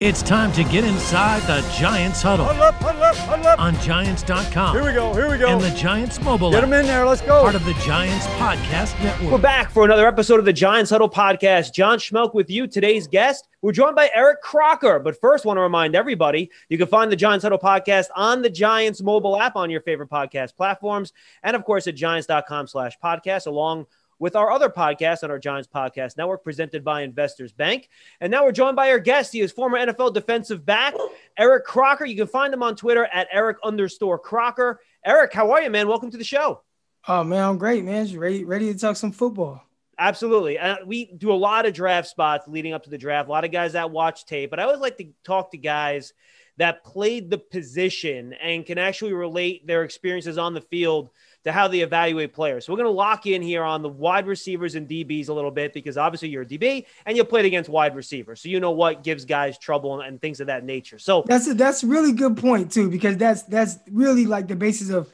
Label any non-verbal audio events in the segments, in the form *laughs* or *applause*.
It's time to get inside the Giants huddle. Huddle up, huddle up, huddle up. On Giants.com. Here we go, here we go. And the Giants mobile Get them in there, let's go. Part of the Giants Podcast Network. We're back for another episode of the Giants Huddle Podcast. John Schmeelk with you. Today's guest, we're joined by Eric Crocker. But first, want to remind everybody you can find the Giants Huddle Podcast on the Giants mobile app on your favorite podcast platforms. And of course, at giants.com slash podcast, along with our other podcast on our Giants Podcast Network, presented by Investors Bank. And now we're joined by our guest. He is former NFL defensive back, Eric Crocker. You can find him on Twitter at Eric underscore Crocker. Eric, how are you, man? Welcome to the show. Oh man, I'm great, man. Just ready, ready to talk some football. Absolutely. Uh, we do a lot of draft spots leading up to the draft. A lot of guys that watch tape, but I always like to talk to guys that played the position and can actually relate their experiences on the field to how they evaluate players. So we're going to lock in here on the wide receivers and DBs a little bit because obviously you're a DB and you played against wide receivers, so you know what gives guys trouble and, things of that nature. So that's a, that's really good point too because that's that's really like the basis of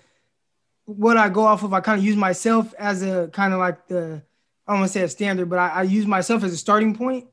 what I go off of. I kind of use myself as a kind of like the I don't want to say a standard, but I, I use myself as a starting point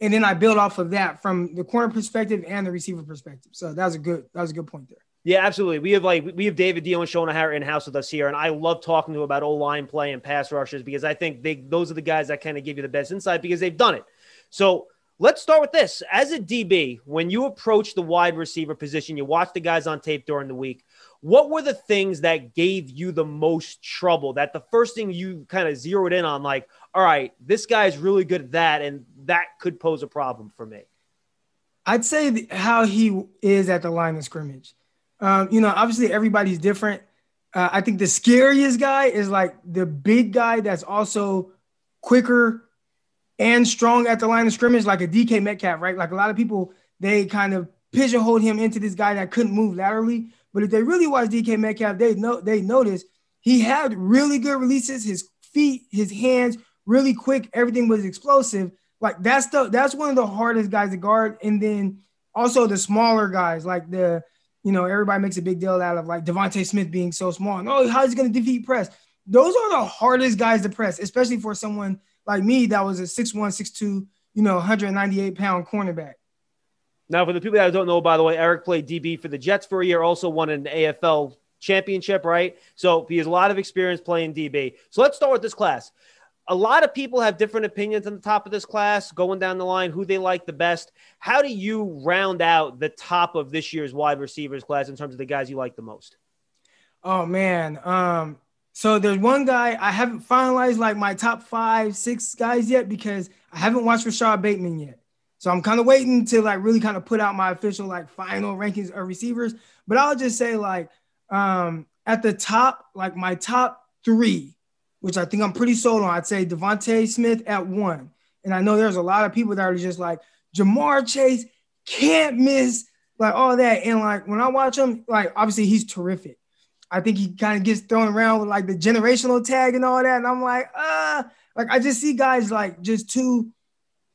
and then I build off of that from the corner perspective and the receiver perspective. So that was a good that was a good point there. Yeah, absolutely. We have like we have David Diehl and Shaun O'Hara in house with us here, and I love talking to about O line play and pass rushers because I think they those are the guys that kind of give you the best insight because they've done it. So let's start with this. As a DB, when you approach the wide receiver position, you watch the guys on tape during the week. What were the things that gave you the most trouble? That the first thing you kind of zeroed in on, like, all right, this guy is really good at that, and that could pose a problem for me. I'd say how he is at the line of scrimmage. Um, you know, obviously everybody's different. Uh, I think the scariest guy is like the big guy that's also quicker and strong at the line of scrimmage, like a DK Metcalf, right? Like a lot of people, they kind of pigeonhole him into this guy that couldn't move laterally. But if they really watch DK Metcalf, they know they notice he had really good releases. His feet, his hands, really quick. Everything was explosive. Like that's the that's one of the hardest guys to guard. And then also the smaller guys, like the you know, everybody makes a big deal out of like DeVonta Smith being so small. And oh, how's he going to defeat press? Those are the hardest guys to press, especially for someone like me that was a 6'1, 6'2, you know, 198 pound cornerback. Now, for the people that don't know, by the way, Eric played DB for the Jets for a year, also won an AFL championship, right? So he has a lot of experience playing DB. So let's start with this class a lot of people have different opinions on the top of this class going down the line who they like the best. How do you round out the top of this year's wide receivers class in terms of the guys you like the most? Oh man. Um so there's one guy i haven't finalized like my top five six guys yet because i haven't watched rashod bateman yet. So i'm kind of waiting to like really kind of put out my official like final rankings of receivers. But i'll just say like um at the top like my top three which I think I'm pretty sold on. I'd say DeVonta Smith at one. And I know there's a lot of people that are just like, Ja'Marr Chase can't miss, like all that. And like when I watch him, like obviously he's terrific. I think he kind of gets thrown around with like the generational tag and all that. And I'm like, uh, like I just see guys like just too,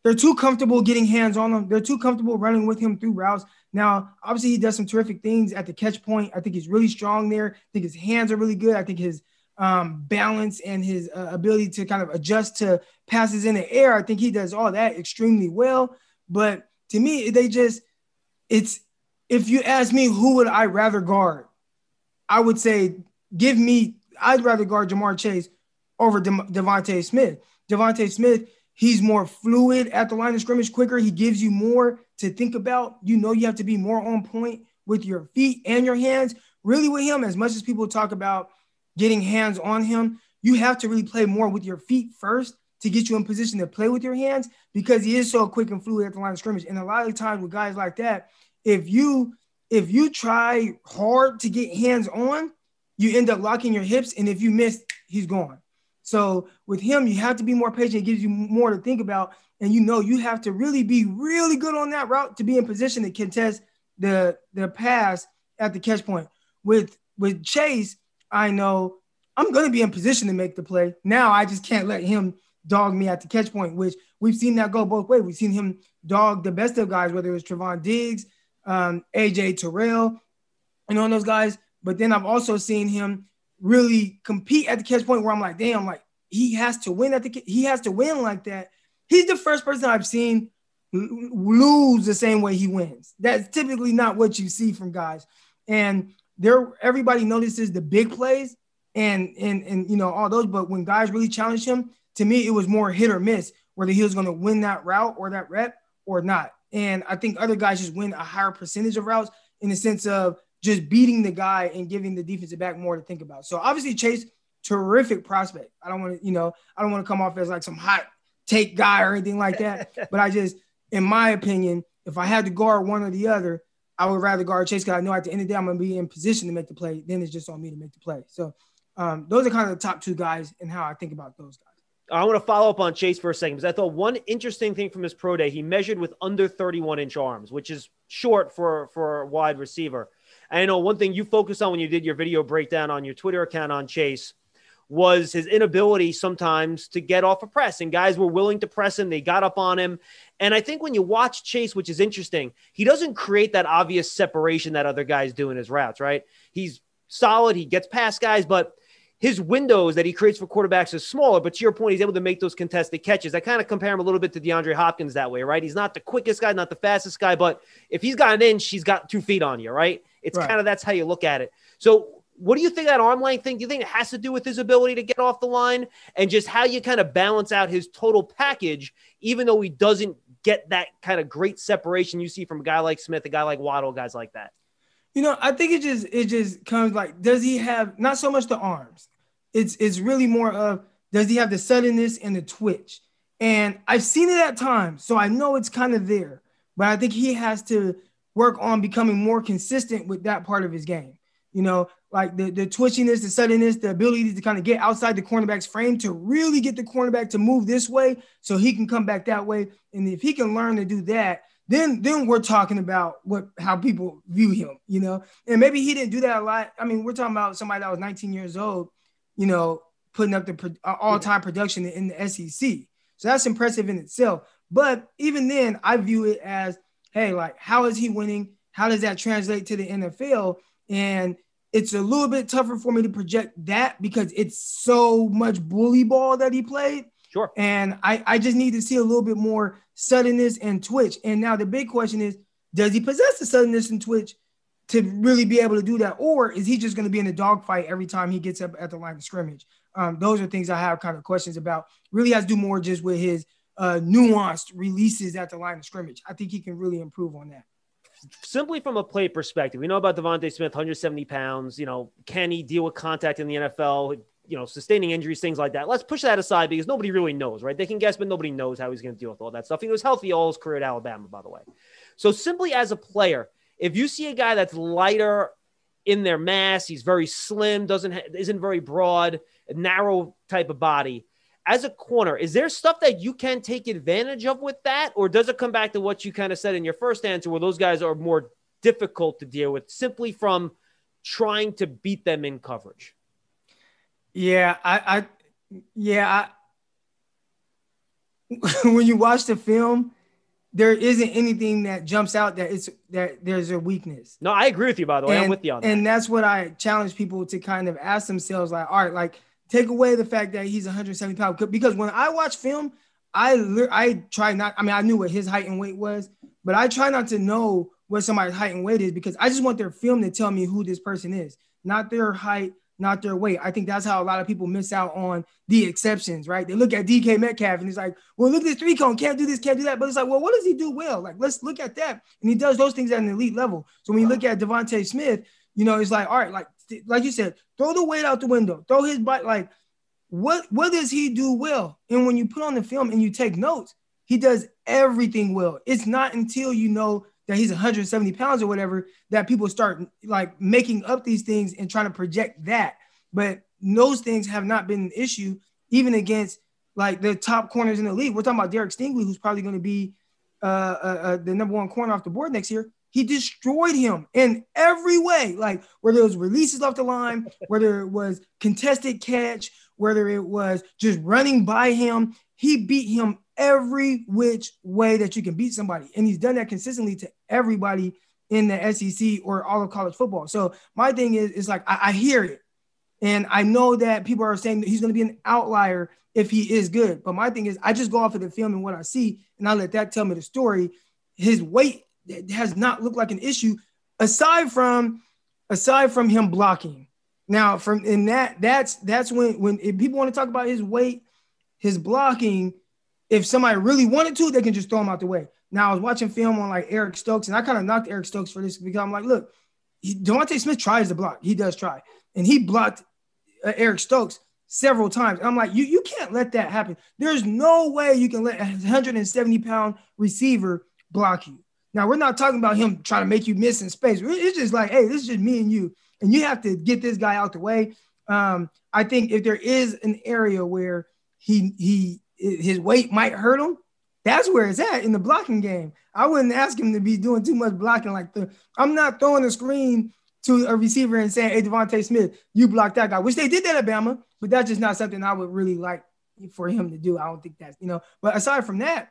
they're too comfortable getting hands on him. They're too comfortable running with him through routes. Now, obviously, he does some terrific things at the catch point. I think he's really strong there. I think his hands are really good. I think his um, balance and his uh, ability to kind of adjust to passes in the air. I think he does all that extremely well. But to me, they just, it's, if you ask me who would I rather guard, I would say, give me, I'd rather guard Ja'Marr Chase over De- DeVonta Smith. DeVonta Smith, he's more fluid at the line of scrimmage, quicker. He gives you more to think about. You know, you have to be more on point with your feet and your hands. Really, with him, as much as people talk about getting hands on him, you have to really play more with your feet first to get you in position to play with your hands because he is so quick and fluid at the line of scrimmage. And a lot of times with guys like that, if you if you try hard to get hands on, you end up locking your hips, and if you miss, he's gone. So with him, you have to be more patient. It gives you more to think about, and you know you have to really be really good on that route to be in position to contest the the pass at the catch point. With with Chase, I know I'm going to be in position to make the play. Now I just can't let him dog me at the catch point, which we've seen that go both ways. We've seen him dog the best of guys, whether it was Trevon Diggs, um, AJ Terrell, and all those guys. But then I've also seen him really compete at the catch point where I'm like, damn, like he has to win at the he has to win like that. He's the first person I've seen lose the same way he wins. That's typically not what you see from guys. And there, everybody notices the big plays and and and you know all those. But when guys really challenged him, to me, it was more hit or miss whether he was going to win that route or that rep or not. And I think other guys just win a higher percentage of routes in the sense of just beating the guy and giving the defensive back more to think about. So obviously Chase, terrific prospect. I don't want to, you know, I don't want to come off as like some hot take guy or anything like that. *laughs* but I just, in my opinion, if I had to guard one or the other, I would rather guard Chase because I know at the end of the day I'm gonna be in position to make the play. Then it's just on me to make the play. So um, those are kind of the top two guys and how I think about those guys. I want to follow up on Chase for a second because I thought one interesting thing from his pro day, he measured with under 31 inch arms, which is short for for a wide receiver. And I know one thing you focused on when you did your video breakdown on your Twitter account on Chase was his inability sometimes to get off a press. And guys were willing to press him. They got up on him. And I think when you watch Chase, which is interesting, he doesn't create that obvious separation that other guys do in his routes, right? He's solid. He gets past guys, but his windows that he creates for quarterbacks is smaller, but to your point, he's able to make those contested catches. I kind of compare him a little bit to DeAndre Hopkins that way, right? He's not the quickest guy, not the fastest guy, but if he's got an inch, he's got two feet on you, right? It's right. kind of that's how you look at it. So, what do you think that arm length thing? Do you think it has to do with his ability to get off the line and just how you kind of balance out his total package, even though he doesn't get that kind of great separation you see from a guy like Smith, a guy like Waddle, guys like that? You know, I think it just it just comes like, does he have not so much the arms? It's it's really more of does he have the suddenness and the twitch? And I've seen it at times, so I know it's kind of there. But I think he has to work on becoming more consistent with that part of his game. You know, like the, the twitchiness, the suddenness, the ability to kind of get outside the cornerback's frame to really get the cornerback to move this way so he can come back that way. And if he can learn to do that, then then we're talking about what how people view him, you know. And maybe he didn't do that a lot. I mean, we're talking about somebody that was 19 years old, you know, putting up the uh, all-time production in the SEC. So that's impressive in itself. But even then, I view it as, hey, like, how is he winning? How does that translate to the NFL? And it's a little bit tougher for me to project that because it's so much bully ball that he played. Sure. And I, I just need to see a little bit more suddenness and twitch. And now the big question is, does he possess the suddenness and twitch to really be able to do that? Or is he just going to be in a dogfight every time he gets up at the line of scrimmage? Um, those are things I have kind of questions about. Really has to do more just with his uh, nuanced releases at the line of scrimmage. I think he can really improve on that simply from a play perspective, we know about DeVonta Smith, 170 pounds. You know, can he deal with contact in the NFL? You know, sustaining injuries, things like that. Let's push that aside because nobody really knows, right? They can guess, but nobody knows how he's going to deal with all that stuff. He was healthy all his career at Alabama, by the way. So, simply as a player, if you see a guy that's lighter in their mass, he's very slim, doesn't ha- isn't very broad, narrow type of body as a corner, is there stuff that you can take advantage of with that? Or does it come back to what you kind of said in your first answer, where those guys are more difficult to deal with simply from trying to beat them in coverage? Yeah, I, I yeah, I, *laughs* when you watch the film, there isn't anything that jumps out that it's that there's a weakness. No, I agree with you. By the way, and, I'm with you on that. And that's what I challenge people to kind of ask themselves, like, all right, like take away the fact that he's 170 pounds. Because when I watch film, I I try not. I mean, I knew what his height and weight was, but I try not to know what somebody's height and weight is because I just want their film to tell me who this person is, not their height, not their weight. I think that's how a lot of people miss out on the exceptions, right? They look at DK Metcalf and it's like, well, look at this three cone, can't do this, can't do that. But it's like, well, what does he do well? Like, let's look at that. And he does those things at an elite level. So when you look at DeVonta Smith, you know, it's like, all right, like like you said, throw the weight out the window, throw his butt. Like, what what does he do well? And when you put on the film and you take notes, he does everything well. It's not until you know that he's 170 pounds or whatever that people start like making up these things and trying to project that. But those things have not been an issue, even against like the top corners in the league. We're talking about Derek Stingley, who's probably going to be uh, uh, uh, the number one corner off the board next year. He destroyed him in every way, like whether it was releases off the line, whether it was contested catch, whether it was just running by him. He beat him every which way that you can beat somebody. And he's done that consistently to everybody in the SEC or all of college football. So my thing is, is like I, I hear it. And I know that people are saying that he's going to be an outlier if he is good. But my thing is, I just go off of the film and what I see, and I let that tell me the story. His weight has not looked like an issue, aside from aside from him blocking. Now, from in that, that's that's when when people want to talk about his weight, his blocking. If somebody really wanted to, they can just throw him out the way. Now, I was watching film on like Eric Stokes, and I kind of knocked Eric Stokes for this because I'm like, look, he, DeVonta Smith tries to block. He does try, and he blocked uh, Eric Stokes several times. I'm like, you you can't let that happen. There's no way you can let a 170 pound receiver block you. Now we're not talking about him trying to make you miss in space. It's just like, hey, this is just me and you, and you have to get this guy out the way. Um, I think if there is an area where he he his weight might hurt him, that's where it's at in the blocking game. I wouldn't ask him to be doing too much blocking like the. I'm not throwing a screen to a receiver and saying, "Hey, DeVonta Smith, you block that guy," which they did that at Bama, but that's just not something I would really like for him to do. I don't think that's you know. But aside from that,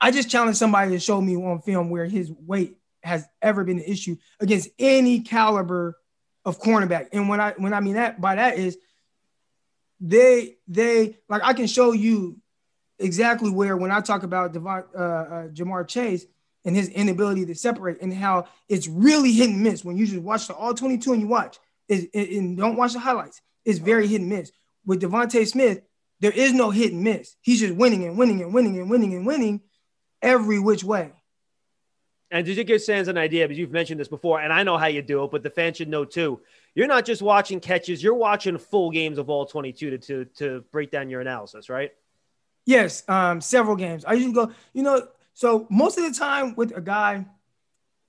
I just challenge somebody to show me on film where his weight has ever been an issue against any caliber of cornerback. And when I when I mean that by that is they they like I can show you exactly where when I talk about Devon, uh, uh, Ja'Marr Chase and his inability to separate and how it's really hit and miss when you just watch the all 22 and you watch it, and don't watch the highlights. It's very hit and miss. With DeVonta Smith, there is no hit and miss. He's just winning and winning and winning and winning and winning every which way. And to give fans an idea, because you've mentioned this before, and I know how you do it, but the fans should know too. You're not just watching catches; you're watching full games of all 22 to to, to break down your analysis, right? Yes, um, several games. I usually go, you know, so most of the time with a guy,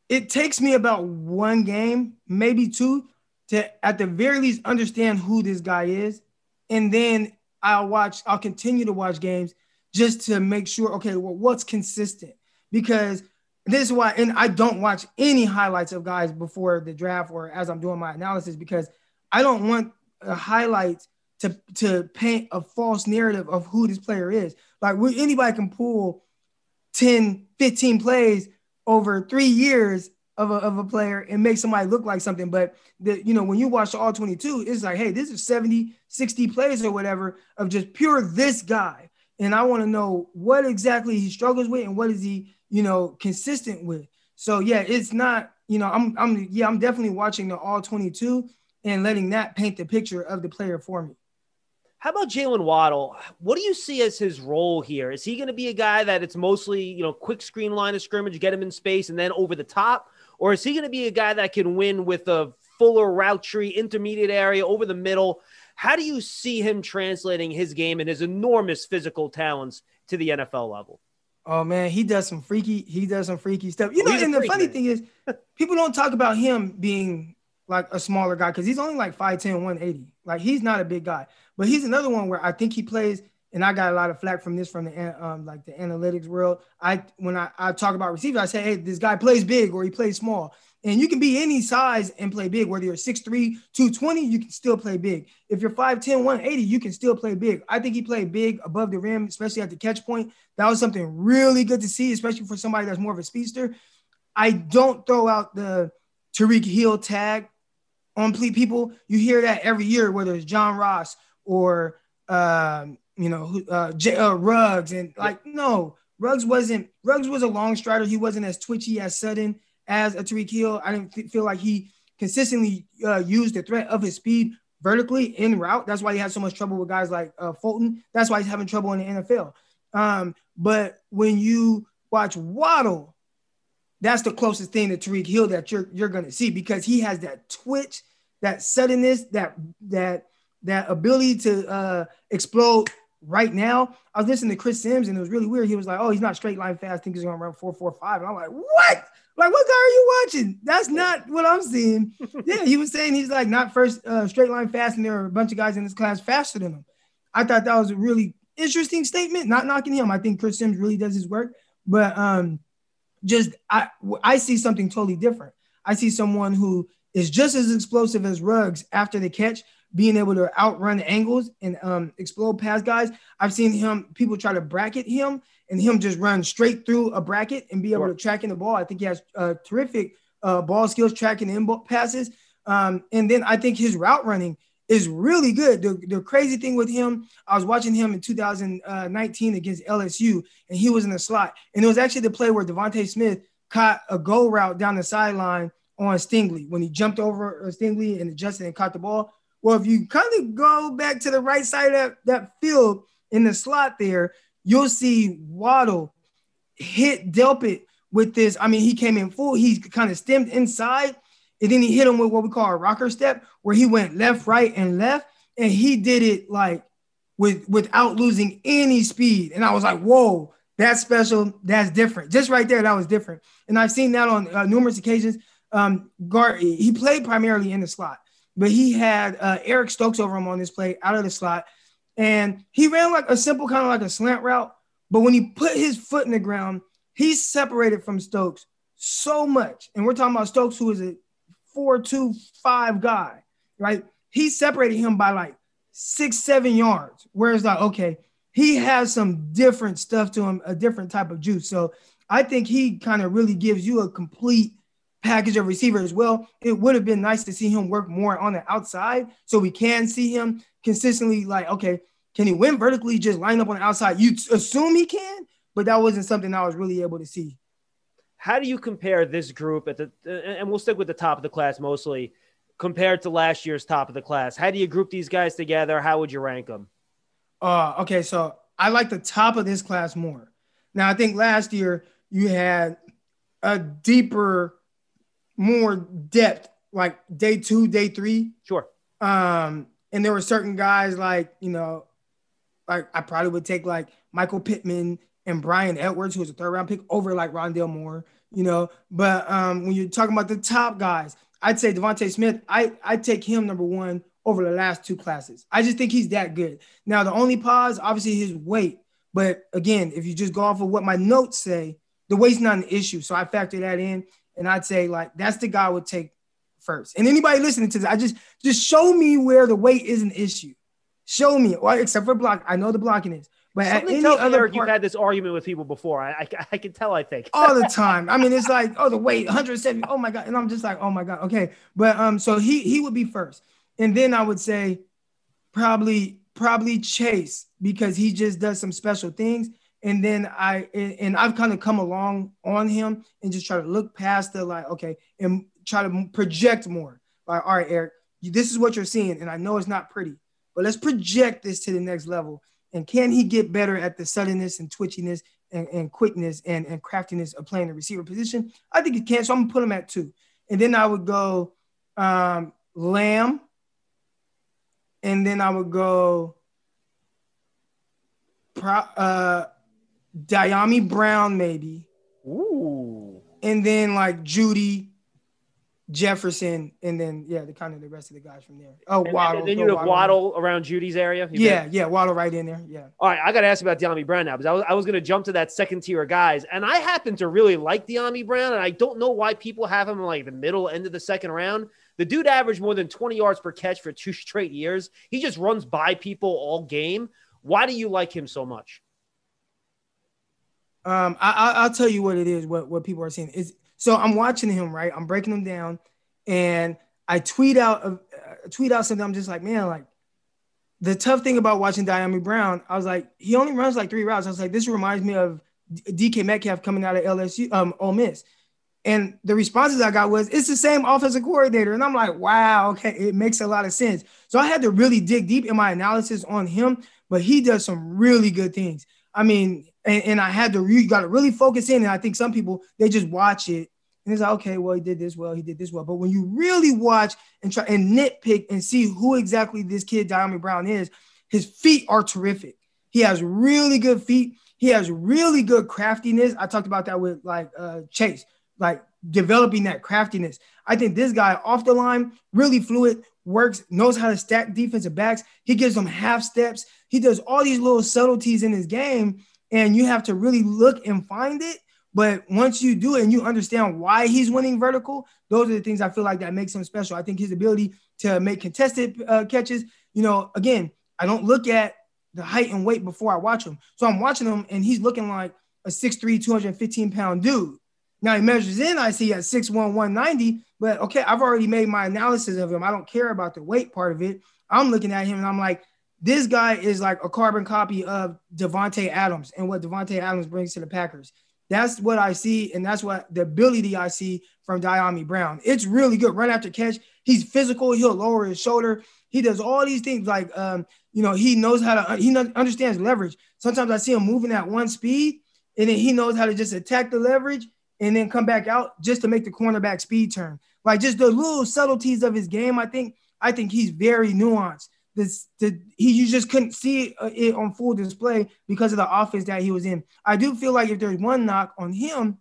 it takes me about one game, maybe two, to at the very least understand who this guy is. And then I'll watch, I'll continue to watch games just to make sure, okay, well, what's consistent? Because this is why, and I don't watch any highlights of guys before the draft or as I'm doing my analysis because I don't want a highlights to to paint a false narrative of who this player is. Like anybody can pull 10, 15 plays over three years of a, of a player and make somebody look like something. But the, you know, when you watch all 22, it's like, hey, this is 70, 60 plays or whatever of just pure this guy. And I want to know what exactly he struggles with and what is he, you know, consistent with. So yeah, it's not, you know, I'm I'm yeah, I'm definitely watching the all 22 and letting that paint the picture of the player for me. How about Jalen Waddle? What do you see as his role here? Is he going to be a guy that it's mostly, you know, quick screen line of scrimmage, get him in space and then over the top? Or is he going to be a guy that can win with a fuller route tree, intermediate area, over the middle? How do you see him translating his game and his enormous physical talents to the NFL level? Oh man, he does some freaky, he does some freaky stuff. You know, and the funny man. thing is, *laughs* people don't talk about him being like a smaller guy because he's only like 5'10, 180. Like he's not a big guy. But he's another one where I think he plays, and I got a lot of flack from this from the um, like the analytics world. I when I, I talk about receivers, I say, hey, this guy plays big or he plays small. And you can be any size and play big, whether you're 6'3, 220, you can still play big. If you're 5'10, 180, you can still play big. I think he played big above the rim, especially at the catch point. That was something really good to see, especially for somebody that's more of a speedster. I don't throw out the Tyreek Hill tag on people. You hear that every year, whether it's John Ross or um, you know uh, J- uh, Ruggs and like no Ruggs wasn't Ruggs was a long strider. He wasn't as twitchy as sudden as a Tyreek Hill. I didn't feel like he consistently uh, used the threat of his speed vertically in route. That's why he had so much trouble with guys like uh, Fulton. That's why he's having trouble in the NFL. Um, but when you watch Waddle, that's the closest thing to Tyreek Hill that you're you're gonna see because he has that twitch, that suddenness, that that that ability to uh, explode right now. I was listening to Chris Sims and it was really weird. He was like, "Oh, he's not straight line fast. I think he's gonna run four four five. And I'm like, "What? Like, what guy are you watching? That's not what I'm seeing." *laughs* yeah, he was saying he's like not first uh, straight line fast, and there are a bunch of guys in this class faster than him. I thought that was a really interesting statement. Not knocking him. I think Chris Sims really does his work, but um, just I I see something totally different. I see someone who is just as explosive as Ruggs after the catch, being able to outrun angles and um, explode past guys. I've seen him, people try to bracket him and him just run straight through a bracket and be able sure. to track in the ball. I think he has uh, terrific uh, ball skills, tracking in passes. Um, and then I think his route running is really good. The, the crazy thing with him, I was watching him in 2019 against LSU, and he was in the slot. And it was actually the play where DeVonta Smith caught a go route down the sideline on Stingley when he jumped over uh, Stingley and adjusted and caught the ball. Well, if you kind of go back to the right side of that, that field in the slot there, you'll see Waddle hit Delpit with this. I mean, he came in full, he kind of stemmed inside and then he hit him with what we call a rocker step, where he went left, right, and left, and he did it like with without losing any speed. And I was like, whoa, that's special. That's different. Just right there, that was different. And I've seen that on uh, numerous occasions. Um, Gar, he played primarily in the slot, but he had uh, Eric Stokes over him on this play out of the slot, and he ran like a simple kind of like a slant route. But when he put his foot in the ground, he separated from Stokes so much. And we're talking about Stokes, who is a four two five guy, right? He separated him by like six seven yards. Whereas like okay, he has some different stuff to him, a different type of juice. So I think he kind of really gives you a complete package of receiver as well. It would have been nice to see him work more on the outside so we can see him consistently. Like okay, can he win vertically? Just line up on the outside. You assume he can, but that wasn't something I was really able to see how do you compare this group at the and we'll stick with the top of the class mostly compared to last year's top of the class how do you group these guys together how would you rank them uh okay so i like the top of this class more now i think last year you had a deeper more depth like day two day three sure um and there were certain guys like you know like i probably would take like michael pittman and Bryan Edwards, who was a third round pick, over like Rondale Moore, you know. But um, when you're talking about the top guys, I'd say DeVonta Smith, I I take him number one over the last two classes. I just think he's that good. Now the only pause, obviously his weight, but again, if you just go off of what my notes say, the weight's not an issue. So I factor that in, and I'd say like that's the guy I would take first. And anybody listening to this, I just just show me where the weight is an issue. Show me, well, except for block. I know the blocking is. But Something at any other Eric, part, you've had this argument with people before. I, I, I can tell. I think all the *laughs* time. I mean, it's like, oh, the weight, 170. Oh my god, and I'm just like, oh my god, okay. But um, so he he would be first, and then I would say probably probably Chase because he just does some special things. And then I and I've kind of come along on him and just try to look past the like, okay, and try to project more. Like, all right, Eric, this is what you're seeing, and I know it's not pretty, but let's project this to the next level and can he get better at the suddenness and twitchiness and, and quickness and, and craftiness of playing the receiver position? I think he can. So I'm gonna put him at two. And then I would go um, Lamb. And then I would go uh, Dyami Brown, maybe. Ooh. And then like Jeudy, Jefferson, and then yeah, the kind of the rest of the guys from there. Oh, and, Waddle. And then you have Waddle, around Jeudy's area. Yeah, bet? yeah, Waddle right in there. Yeah. All right, I got to ask about Dyami Brown now because I was I was going to jump to that second tier of guys, and I happen to really like Dyami Brown, and I don't know why people have him like the middle end of the second round. The dude averaged more than 20 yards per catch for two straight years. He just runs by people all game. Why do you like him so much? Um, I, will tell you what it is. What what people are saying is so I'm watching him, right? I'm breaking him down, and I tweet out uh, tweet out something. I'm just like, man, like the tough thing about watching Dyami Brown, I was like, he only runs like three routes. I was like, this reminds me of DK Metcalf coming out of LSU, um, Ole Miss. And the responses I got was, it's the same offensive coordinator. And I'm like, wow, okay, it makes a lot of sense. So I had to really dig deep in my analysis on him, but he does some really good things. I mean, and, and I had to you got to really focus in. And I think some people they just watch it and it's like, okay, well, he did this well, he did this well. But when you really watch and try and nitpick and see who exactly this kid Dyami Brown is, his feet are terrific. He has really good feet. He has really good craftiness. I talked about that with like uh, Chase, like developing that craftiness. I think this guy off the line, really fluid, works, knows how to stack defensive backs. He gives them half steps. He does all these little subtleties in his game, and you have to really look and find it. But once you do it and you understand why he's winning vertical, those are the things I feel like that makes him special. I think his ability to make contested uh, catches, you know, again, I don't look at the height and weight before I watch him. So I'm watching him and he's looking like a 6'3, 215 pound dude. Now he measures in, I see at 6'1, 190, but okay, I've already made my analysis of him. I don't care about the weight part of it. I'm looking at him and I'm like, this guy is like a carbon copy of Davante Adams and what Davante Adams brings to the Packers. That's what I see, and that's what the ability I see from Dyami Brown. It's really good. Run after catch. He's physical. He'll lower his shoulder. He does all these things. Like, um, you know, he knows how to. He understands leverage. Sometimes I see him moving at one speed, and then he knows how to just attack the leverage and then come back out just to make the cornerback speed turn. Like just the little subtleties of his game. I think. I think he's very nuanced this the he you just couldn't see it on full display because of the offense that he was in. I do feel like if there's one knock on him,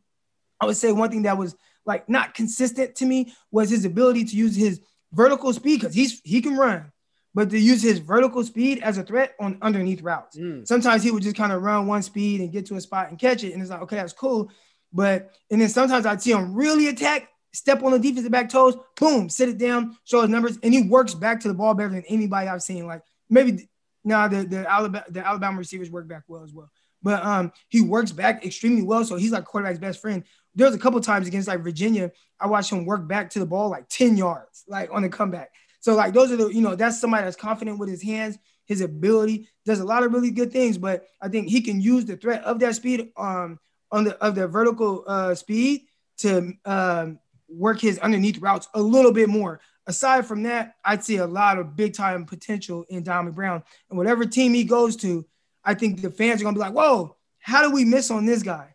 I would say one thing that was like not consistent to me was his ability to use his vertical speed because he's he can run, but to use his vertical speed as a threat on underneath routes. Mm. Sometimes he would just kind of run one speed and get to a spot and catch it, and it's like okay, that's cool. But and then sometimes I'd see him really attack step on the defensive back toes, boom, sit it down, show his numbers, and he works back to the ball better than anybody I've seen. Like maybe now the the Alabama the Alabama receivers work back well as well, but um he works back extremely well. So he's like quarterback's best friend. There was a couple times against like Virginia, I watched him work back to the ball like ten yards, like on the comeback. So like those are the you know that's somebody that's confident with his hands, his ability, does a lot of really good things. But I think he can use the threat of that speed um on the of the vertical uh speed to um work his underneath routes a little bit more. Aside from that, I'd see a lot of big time potential in Dyami Brown. And whatever team he goes to, I think the fans are gonna be like, whoa, how do we miss on this guy?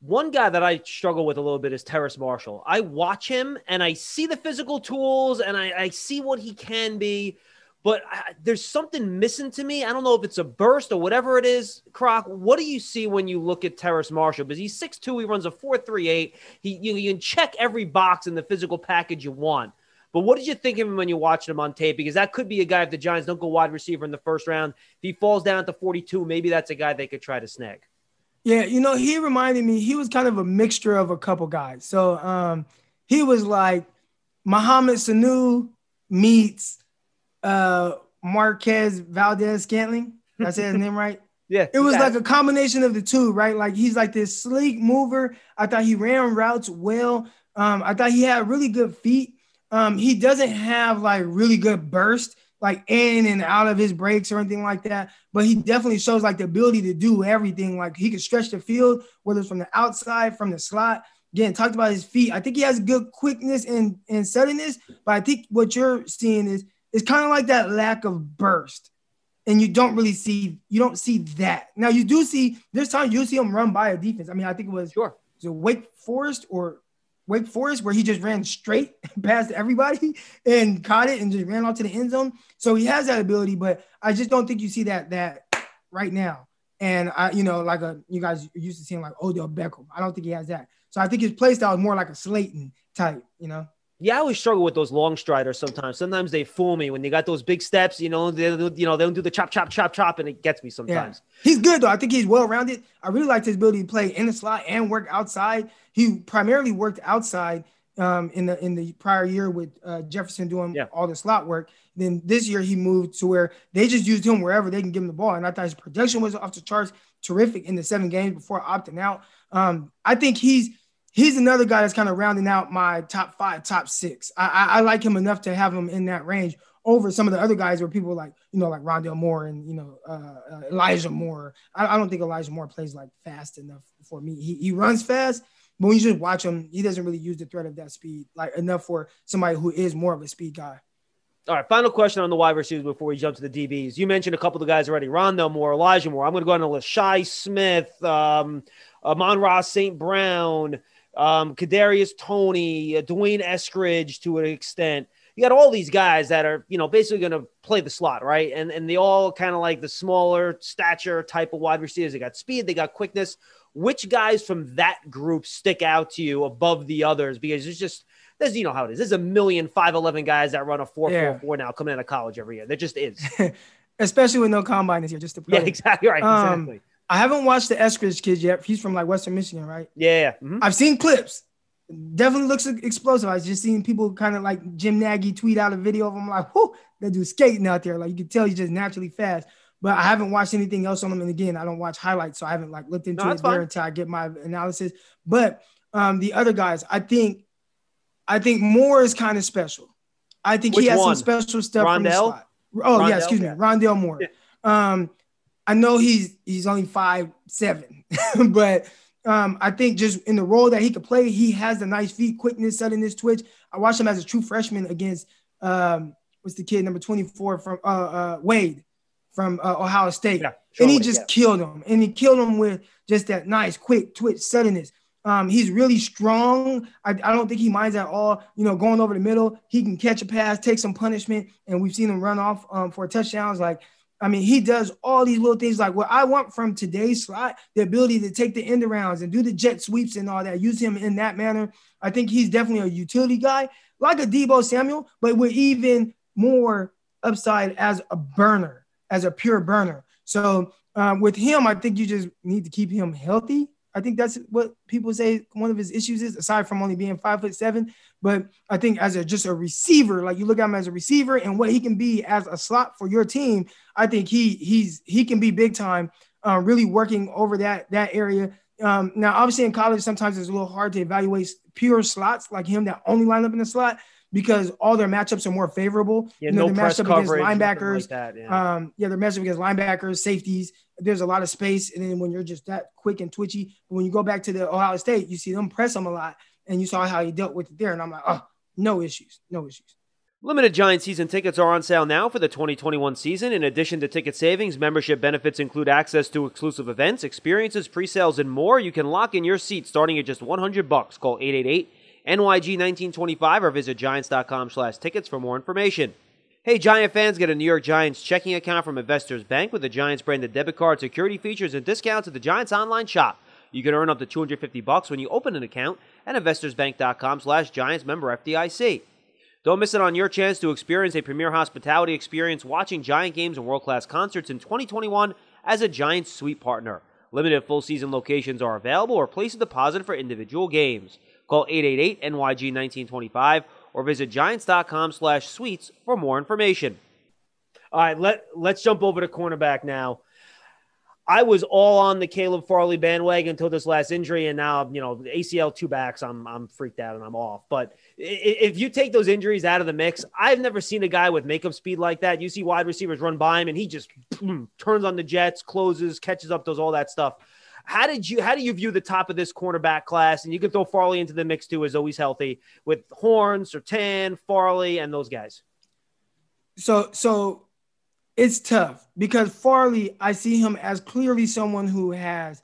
One guy that I struggle with a little bit is Terrace Marshall. I watch him and I see the physical tools and I, I see what he can be, but I, there's something missing to me. I don't know if it's a burst or whatever it is. Croc, what do you see when you look at Terrace Marshall? Because he's 6'2, he runs a 4.38. He you, you, can check every box in the physical package you want. But what did you think of him when you watched him on tape? Because that could be a guy if the Giants don't go wide receiver in the first round. If he falls down to 42, maybe that's a guy they could try to snag. Yeah, you know, he reminded me, he was kind of a mixture of a couple guys. So um, he was like Mohamed Sanu meets uh Marquez Valdes-Scantling. Say his name right? *laughs* Yeah. It was like a combination of the two, right? Like he's like this sleek mover. I thought he ran routes well. Um, I thought he had really good feet. Um, he doesn't have like really good burst, like in and out of his breaks or anything like that. But he definitely shows like the ability to do everything. Like he can stretch the field, whether it's from the outside, from the slot. Again, talked about his feet. I think he has good quickness and, and suddenness, but I think what you're seeing is it's kind of like that lack of burst. And you don't really see you don't see that. Now you do see this time you see him run by a defense. I mean, I think it was sure was Wake Forest or Wake Forest where he just ran straight *laughs* past everybody and caught it and just ran out to the end zone. So he has that ability, but I just don't think you see that that right now. And I, you know, like a you guys used to seeing like Odell Beckham. I don't think he has that. So I think his play style is more like a Slayton type, you know. Yeah, I always struggle with those long striders sometimes. Sometimes they fool me when they got those big steps. You know, they you know they don't do the chop chop chop chop, and it gets me sometimes. Yeah. He's good though. I think he's well rounded. I really liked his ability to play in the slot and work outside. He primarily worked outside um, in the in the prior year with uh, Jefferson doing yeah. all the slot work. Then this year he moved to where they just used him wherever they can give him the ball, and I thought his production was off the charts, terrific in the seven games before opting out. Um, I think he's he's another guy that's kind of rounding out my top five, top six. I, I, I, like him enough to have him in that range over some of the other guys where people like, you know, like Rondale Moore and, you know, uh, uh, Elijah Moore. I, I, don't think Elijah Moore plays like fast enough for me. He, he runs fast, but when you just watch him, he doesn't really use the threat of that speed like enough for somebody who is more of a speed guy. All right, final question on the wide receivers before we jump to the DBs. You mentioned a couple of the guys already: Rondale Moore, Elijah Moore. I'm going to go on the list: Shi Smith, um, Amon-Ra St. Brown, um, Kadarius Toney, uh, D'Wayne Eskridge to an extent. You got all these guys that are, you know, basically going to play the slot, right? And and they all kind of like the smaller stature type of wide receivers. They got speed, they got quickness. Which guys from that group stick out to you above the others? Because it's just there's you know how it is. There's a million five eleven guys that run a four four four now coming out of college every year. There just is. *laughs* Especially with no combine this year, just to play. Yeah, exactly right. Um, exactly. I haven't watched the Eskridge kid yet. He's from like Western Michigan, right? Yeah. Mm-hmm. I've seen clips. Definitely looks explosive. I was just seeing people kind of like Jim Nagy tweet out a video of him like, whoo, that dude's skating out there. Like you can tell he's just naturally fast. But I haven't watched anything else on him. And again, I don't watch highlights, so I haven't like looked into no, it there until I get my analysis. But um, the other guys, I think, I think Moore is kind of special. I think Which he has one? some special stuff from the Rondale? slot. Oh Rondale, yeah, excuse me, yeah. Rondale Moore. Um, I know he's he's only five seven, *laughs* but um, I think just in the role that he could play, he has the nice feet, quickness, suddenness, twitch. I watched him as a true freshman against um, what's the kid number twenty four from uh, uh, Wade from uh, Ohio State, Yeah, and he just yeah. killed him, and he killed him with just that nice, quick twitch, suddenness. Um, he's really strong. I, I don't think he minds at all. You know, going over the middle, he can catch a pass, take some punishment, and we've seen him run off um, for touchdowns. Like, I mean, he does all these little things. Like what I want from today's slot, the ability to take the end arounds and do the jet sweeps and all that. Use him in that manner. I think he's definitely a utility guy, like a Deebo Samuel, but with even more upside as a burner, as a pure burner. So um, with him, I think you just need to keep him healthy. I think that's what people say one of his issues is, aside from only being five foot seven. But I think as a just a receiver, like you look at him as a receiver and what he can be as a slot for your team, I think he he's he can be big time, uh, really working over that that area. Um, now, obviously in college, sometimes it's a little hard to evaluate pure slots like him that only line up in the slot because all their matchups are more favorable. Yeah, you know, no they're press matched up against linebackers. like that. Yeah. Um, yeah, they're matched up against linebackers, safeties. There's a lot of space, and then when you're just that quick and twitchy, but when you go back to the Ohio State, you see them press them a lot, and you saw how he dealt with it there. And I'm like, oh, no issues, no issues. Limited Giant season tickets are on sale now for the 2021 season. In addition to ticket savings, membership benefits include access to exclusive events, experiences, pre-sales, and more. You can lock in your seat starting at just 100 bucks. Call 888 NYG 1925 or visit giants.com/tickets for more information. Hey, Giant fans, get a New York Giants checking account from Investors Bank with the Giants branded debit card, security features, and discounts at the Giants online shop. You can earn up to 250 bucks when you open an account at investorsbank.com slash Giants member FDIC. Don't miss it on your chance to experience a premier hospitality experience watching Giant games and world-class concerts in 2021 as a Giants suite partner. Limited full season locations are available or place a deposit for individual games. Call 888-NYG-1925 or visit giants.com slash suites for more information. All right, let, let's jump over to cornerback now. I was all on the Caleb Farley bandwagon until this last injury, and now you know ACL two backs. I'm I'm freaked out and I'm off. But if you take those injuries out of the mix, I've never seen a guy with makeup speed like that. You see wide receivers run by him, and he just boom, turns on the jets, closes, catches up, does all that stuff. How did you how do you view the top of this cornerback class? And you can throw Farley into the mix too, as always healthy with Horn, Surtain, Farley, and those guys. So so it's tough because Farley, I see him as clearly someone who has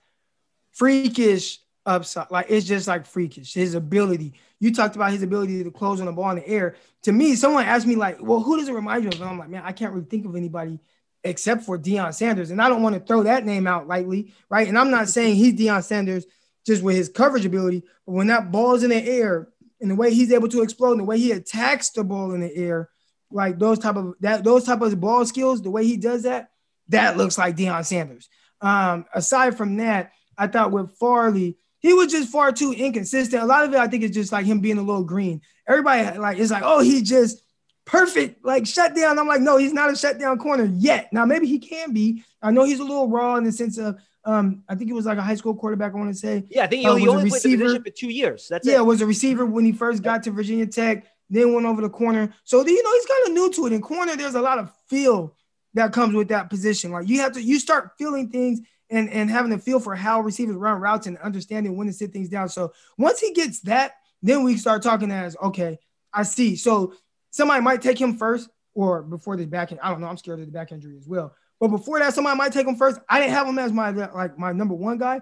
freakish upside. Like it's just like freakish. His ability. You talked about his ability to close on the ball in the air. To me, someone asked me like, "Well, who does it remind you of?" And I'm like, "Man, I can't really think of anybody except for Deion Sanders." And I don't want to throw that name out lightly, right? And I'm not saying he's Deion Sanders just with his coverage ability, but when that ball's in the air and the way he's able to explode and the way he attacks the ball in the air, like those type of that those type of ball skills, the way he does that, that looks like Deion Sanders. Um, aside from that, I thought with Farley, he was just far too inconsistent. A lot of it, I think, is just like him being a little green. Everybody like is like, oh, he just perfect, like shutdown. I'm like, no, he's not a shutdown corner yet. Now maybe he can be. I know he's a little raw in the sense of, um, I think he was like a high school quarterback. I want to say, Yeah, I think Uh, he, he was a only played the position for two years. That's yeah, it. was a receiver when he first got to Virginia Tech, then went over the corner. So you know he's kind of new to it. In corner, there's a lot of feel that comes with that position. Like you have to, you start feeling things and and having a feel for how receivers run routes and understanding when to sit things down. So once he gets that, then we start talking as okay, I see. So somebody might take him first or before the back. end. I don't know. I'm scared of the back injury as well. But before that, somebody might take him first. I didn't have him as my like my number one guy,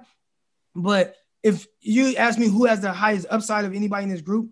but if you ask me who has the highest upside of anybody in this group,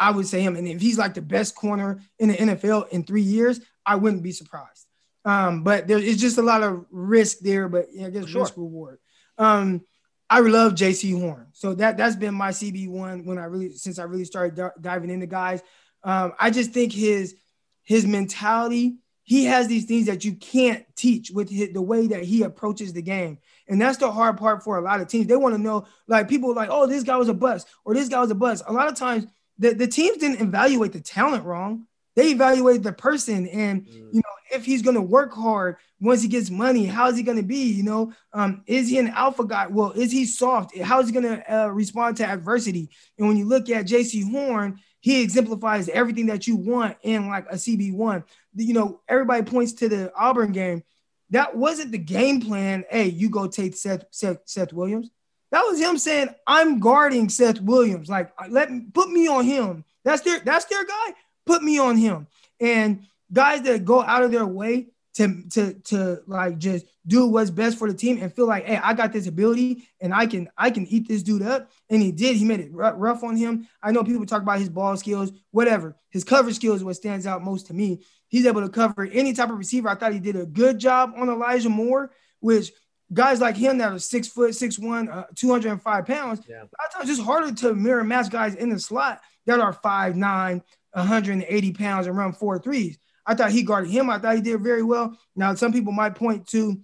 I would say him. And if he's like the best corner in the NFL in three years, I wouldn't be surprised. Um, but there is just a lot of risk there, but yeah, I guess Sure. risk reward. Um, I love Jaycee Horn. So that that's been my CB one when I really since I really started di- diving into guys. Um, I just think his his mentality, he has these things that you can't teach with his, the way that he approaches the game. And that's the hard part for a lot of teams. They want to know, like people like, oh, this guy was a bust or this guy was a bust. A lot of times the, the teams didn't evaluate the talent wrong. They evaluate the person and Mm. you know if he's gonna work hard once he gets money, how's he gonna be? You know, um, is he an alpha guy? Well, is he soft? How is he gonna uh, respond to adversity? And when you look at Jaycee Horn, he exemplifies everything that you want in like a CB one. You know, everybody points to the Auburn game. That wasn't the game plan. Hey, you go take Seth Seth, Seth Williams. That was him saying, "I'm guarding Seth Williams. Like, uh, let me put me on him. That's their that's their guy. Put me on him." And guys that go out of their way to to to like just do what's best for the team and feel like, hey, I got this ability and I can I can eat this dude up. And he did. He made it rough on him. I know people talk about his ball skills, whatever. His cover skills is what stands out most to me. He's able to cover any type of receiver. I thought he did a good job on Elijah Moore, which guys like him that are six foot, six one, uh, 205 pounds. Yeah. A lot of times it's harder to mirror match guys in the slot that are five nine, 180 pounds and run four threes. I thought he guarded him. I thought he did very well. Now, some people might point to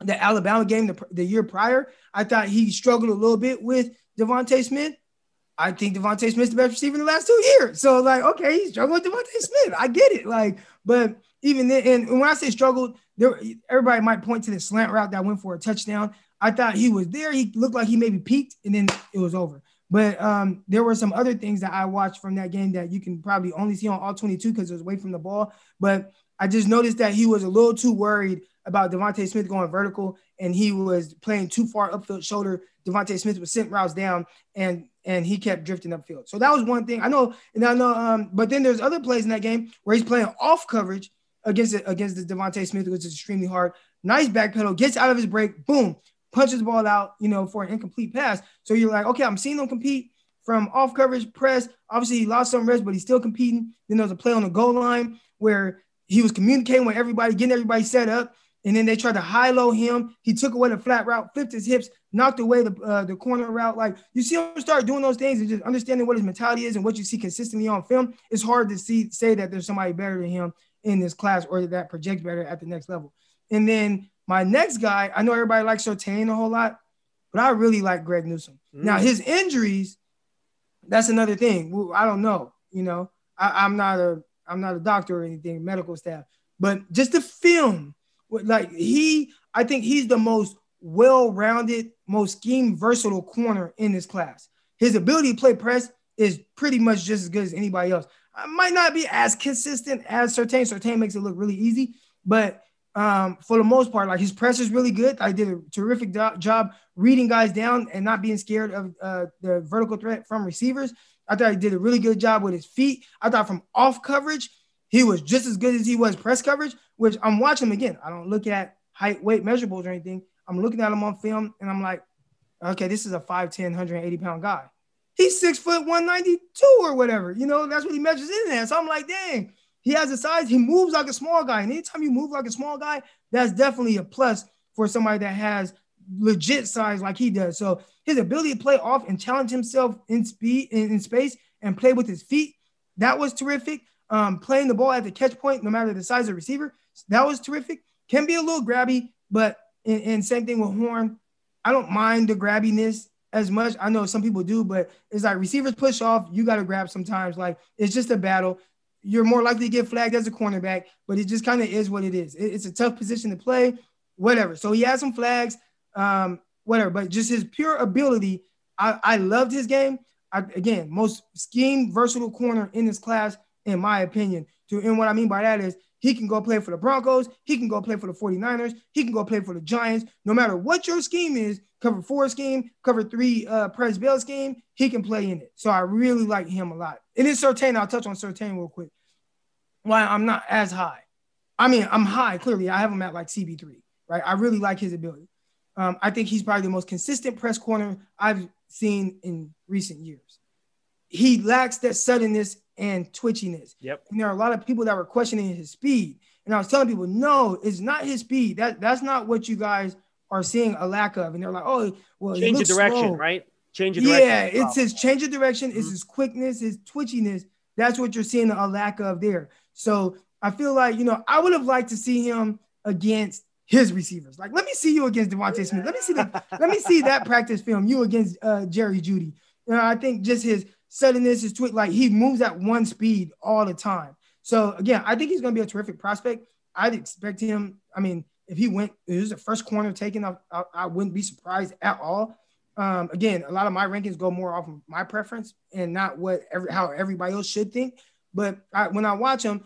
the Alabama game the, the year prior. I thought he struggled a little bit with DeVonta Smith. I think DeVonta Smith's the best receiver in the last two years. So, like, okay, he's struggling with DeVonta Smith. I get it. Like, but even then, and when I say struggled, there everybody might point to the slant route that went for a touchdown. I thought he was there. He looked like he maybe peaked and then it was over. But um, there were some other things that I watched from that game that you can probably only see on all 22 because it was away from the ball. But I just noticed that he was a little too worried about DeVonta Smith going vertical and he was playing too far upfield shoulder. DeVonta Smith was sent routes down and and he kept drifting upfield. So that was one thing I know. And I know, um, but then there's other plays in that game where he's playing off coverage against against the DeVonta Smith, which is extremely hard. Nice back pedal, gets out of his break, boom, punches the ball out, you know, for an incomplete pass. So you're like, okay, I'm seeing him compete from off coverage press. Obviously, he lost some rest, but he's still competing. Then there's a play on the goal line where he was communicating with everybody, getting everybody set up. And then they tried to high low him. He took away the flat route, flipped his hips, knocked away the uh, the corner route. Like you see him start doing those things and just understanding what his mentality is and what you see consistently on film. It's hard to see say that there's somebody better than him in this class or that project better at the next level. And then my next guy, I know everybody likes Surtain a whole lot, but I really like Greg Newsome. Mm. Now his injuries, that's another thing. I don't know. You know, I, I'm not a I'm not a doctor or anything, medical staff, but just the film, like he, I think he's the most well-rounded, most scheme versatile corner in this class. His ability to play press is pretty much just as good as anybody else. I might not be as consistent as Surtain. Surtain makes it look really easy, but um, for the most part, like his press is really good. I did a terrific do- job reading guys down and not being scared of uh, the vertical threat from receivers. I thought he did a really good job with his feet. I thought from off coverage, he was just as good as he was press coverage, which I'm watching again. I don't look at height, weight measurables or anything. I'm looking at him on film and I'm like, okay, this is a 5'10, 180 pound guy. He's six foot 192 or whatever. You know, that's what he measures in there. So I'm like, dang, he has a size, he moves like a small guy. And anytime you move like a small guy, that's definitely a plus for somebody that has legit size like he does. So his ability to play off and challenge himself in speed in, in space and play with his feet, that was terrific. Um, playing the ball at the catch point, no matter the size of the receiver, that was terrific. Can be a little grabby, but and, and same thing with Horn. I don't mind the grabbiness as much. I know some people do, but it's like receivers push off. You got to grab sometimes. Like it's just a battle. You're more likely to get flagged as a cornerback, but it just kind of is what it is. It, it's a tough position to play, whatever. So he has some flags, um, whatever. But just his pure ability, I, I loved his game. I, again, most scheme versatile corner in this class, in my opinion. To and what I mean by that is he can go play for the Broncos. He can go play for the 49ers. He can go play for the Giants. No matter what your scheme is, cover four scheme, cover three uh press bell scheme, he can play in it. So I really like him a lot. And then Surtain, I'll touch on Surtain real quick. Why I'm not as high. I mean, I'm high, clearly. I have him at like CB3, right? I really like his ability. Um, I think he's probably the most consistent press corner I've seen in recent years. He lacks that suddenness and twitchiness. Yep. And there are a lot of people that were questioning his speed. And I was telling people, no, it's not his speed. That that's not what you guys are seeing a lack of. And they're like, oh, well, Change of direction, slow. right? Change of direction. Yeah, it's his change of direction, it's Mhm. his quickness, his twitchiness. That's what you're seeing a lack of there. So I feel like, you know, I would have liked to see him against his receivers. Like, let me see you against DeVonta Smith. Let me see that. *laughs* let me see that practice film. You against uh, Jerry Jeudy. You know, I think just his suddenness, his twit, like he moves at one speed all the time. So again, I think he's going to be a terrific prospect. I'd expect him. I mean, if he went, it was the first corner taken, I, I, I wouldn't be surprised at all. Um, again, a lot of my rankings go more off of my preference and not what every how everybody else should think. But I, when I watch him,